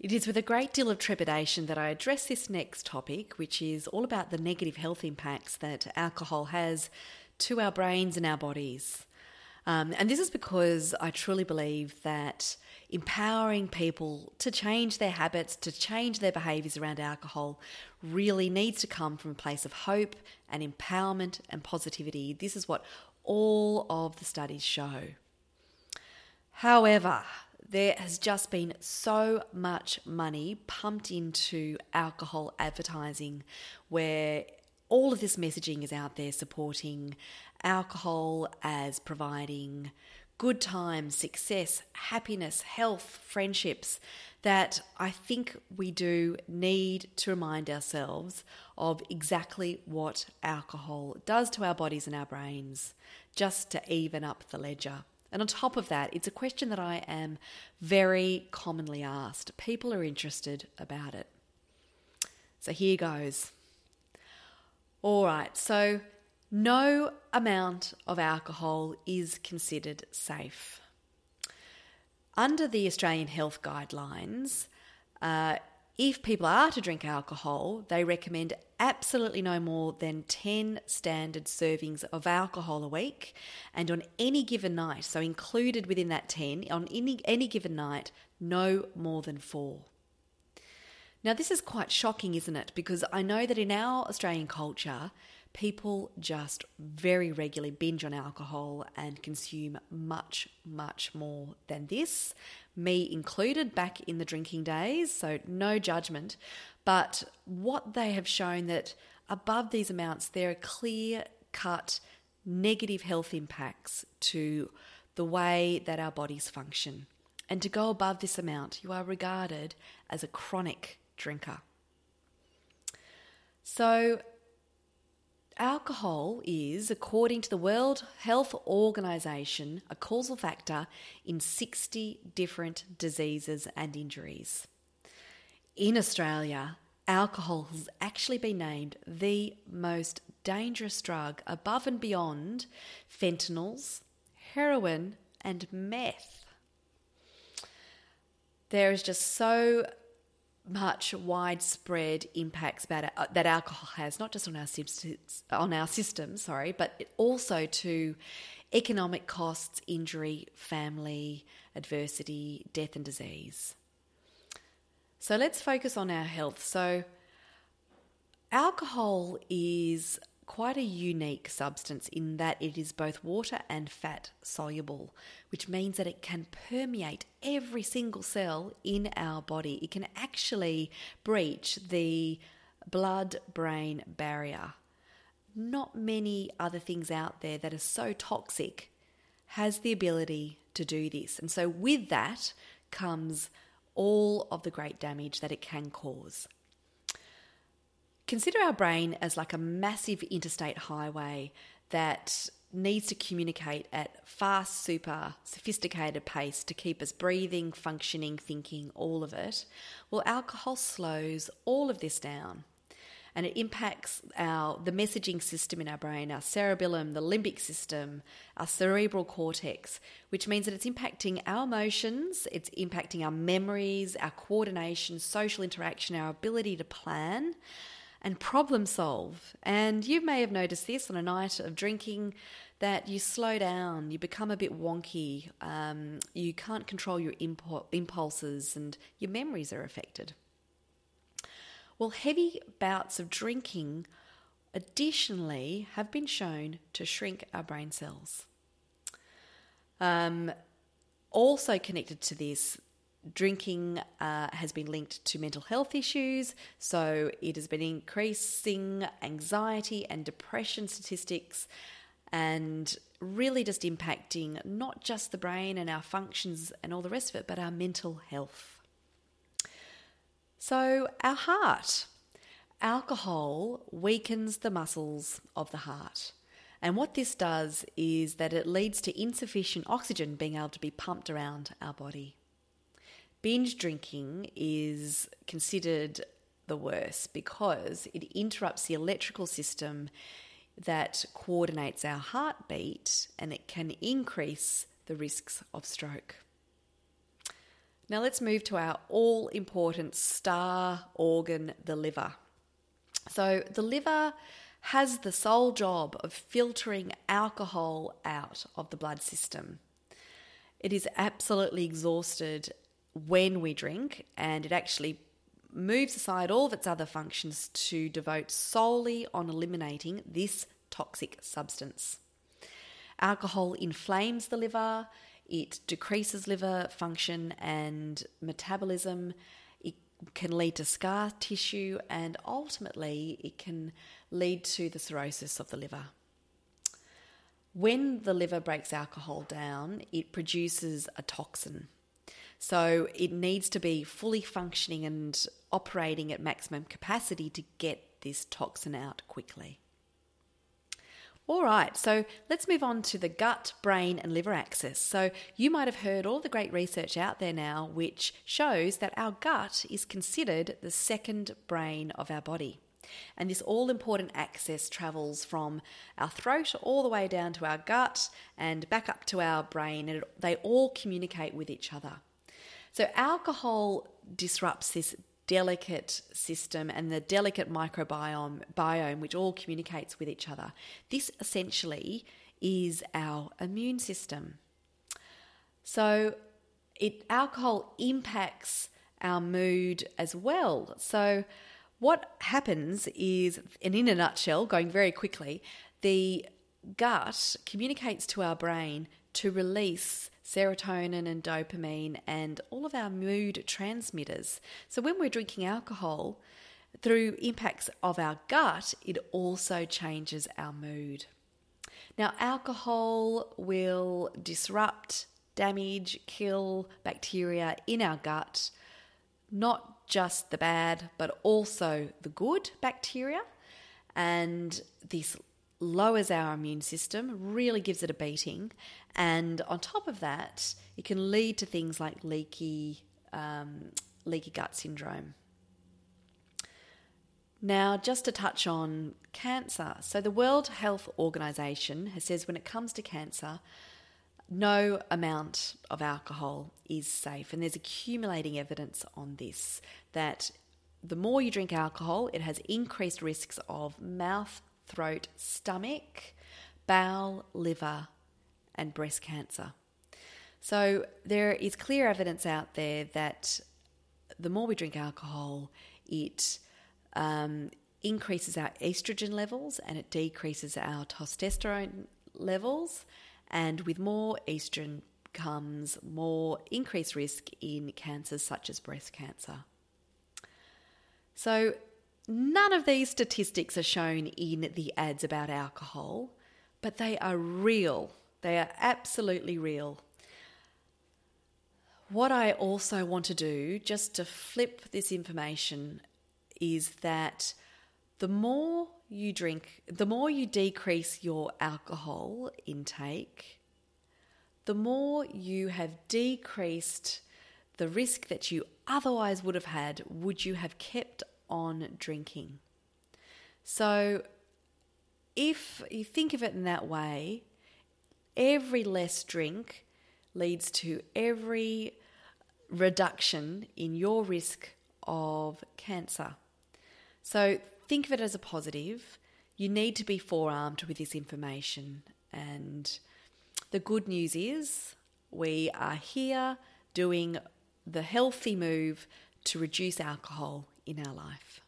It is with a great deal of trepidation that I address this next topic, which is all about the negative health impacts that alcohol has to our brains and our bodies. Um, and this is because I truly believe that empowering people to change their habits, to change their behaviours around alcohol, really needs to come from a place of hope and empowerment and positivity. This is what all of the studies show. However, there has just been so much money pumped into alcohol advertising where all of this messaging is out there supporting alcohol as providing good times, success, happiness, health, friendships that I think we do need to remind ourselves of exactly what alcohol does to our bodies and our brains, just to even up the ledger. And on top of that, it's a question that I am very commonly asked. People are interested about it. So here goes. All right, so no amount of alcohol is considered safe. Under the Australian Health Guidelines, uh, if people are to drink alcohol, they recommend absolutely no more than 10 standard servings of alcohol a week. And on any given night, so included within that 10, on any, any given night, no more than four. Now, this is quite shocking, isn't it? Because I know that in our Australian culture, people just very regularly binge on alcohol and consume much, much more than this, me included back in the drinking days, so no judgment. But what they have shown that above these amounts, there are clear cut negative health impacts to the way that our bodies function. And to go above this amount, you are regarded as a chronic drinker. So, Alcohol is, according to the World Health Organization, a causal factor in 60 different diseases and injuries. In Australia, alcohol has actually been named the most dangerous drug above and beyond fentanyls, heroin, and meth. There is just so much widespread impacts about uh, that alcohol has, not just on our systems, on our system, sorry, but also to economic costs, injury, family, adversity, death, and disease. So let's focus on our health. So, alcohol is quite a unique substance in that it is both water and fat soluble, which means that it can permeate every single cell in our body. It can actually breach the blood brain barrier. Not many other things out there that are so toxic has the ability to do this. And so with that comes all of the great damage that it can cause. Consider our brain as like a massive interstate highway that needs to communicate at fast, super sophisticated pace to keep us breathing, functioning, thinking, all of it. Well, alcohol slows all of this down and it impacts our the messaging system in our brain, our cerebellum, the limbic system, our cerebral cortex, which means that it's impacting our emotions, it's impacting our memories, our coordination, social interaction, our ability to plan and problem solve. And you may have noticed this on a night of drinking that you slow down, you become a bit wonky, um, you can't control your impulses, and your memories are affected. Well, heavy bouts of drinking additionally have been shown to shrink our brain cells. Um, also connected to this, drinking uh, has been linked to mental health issues, so it has been increasing anxiety and depression statistics, and really just impacting not just the brain and our functions and all the rest of it, but our mental health. So, our heart. Alcohol weakens the muscles of the heart. And what this does is that it leads to insufficient oxygen being able to be pumped around our body. Binge drinking is considered the worst because it interrupts the electrical system that coordinates our heartbeat and it can increase the risks of stroke. Now let's move to our all important star organ, the liver. So the liver has the sole job of filtering alcohol out of the blood system. It is absolutely exhausted when we drink, and it actually moves aside all of its other functions to devote solely on eliminating this toxic substance. Alcohol inflames the liver, it decreases liver function and metabolism, it can lead to scar tissue, and ultimately, it can lead to the cirrhosis of the liver. When the liver breaks alcohol down, it produces a toxin. So it needs to be fully functioning and operating at maximum capacity to get this toxin out quickly. All right, so let's move on to the gut, brain, and liver axis. So, you might have heard all the great research out there now which shows that our gut is considered the second brain of our body. And this all important axis travels from our throat all the way down to our gut and back up to our brain, and they all communicate with each other. So, alcohol disrupts this delicate system and the delicate microbiome biome which all communicates with each other. This essentially is our immune system. So it alcohol impacts our mood as well. So what happens is and in a nutshell going very quickly the gut communicates to our brain to release serotonin and dopamine and all of our mood transmitters. So when we're drinking alcohol, through impacts of our gut, it also changes our mood. Now, alcohol will disrupt, damage, kill bacteria in our gut, not just the bad, but also the good bacteria. And this lowers our immune system, really gives it a beating. And on top of that, it can lead to things like leaky, um, leaky gut syndrome. Now, just to touch on cancer. So, the World Health Organization says when it comes to cancer, no amount of alcohol is safe. And there's accumulating evidence on this that the more you drink alcohol, it has increased risks of mouth throat, stomach, bowel, liver, and breast cancer. So there is clear evidence out there that the more we drink alcohol, it um, increases our estrogen levels and it decreases our testosterone levels. And with more estrogen comes more increased risk in cancers such as breast cancer. So None of these statistics are shown in the ads about alcohol, but they are real. They are absolutely real. What I also want to do, just to flip this information, is that the more you drink, the more you decrease your alcohol intake, the more you have decreased the risk that you otherwise would have had would you have kept on drinking. So, if you think of it in that way, every less drink leads to every reduction in your risk of cancer. So, think of it as a positive. You need to be forearmed with this information. And the good news is we are here doing the healthy move to reduce alcohol in our life.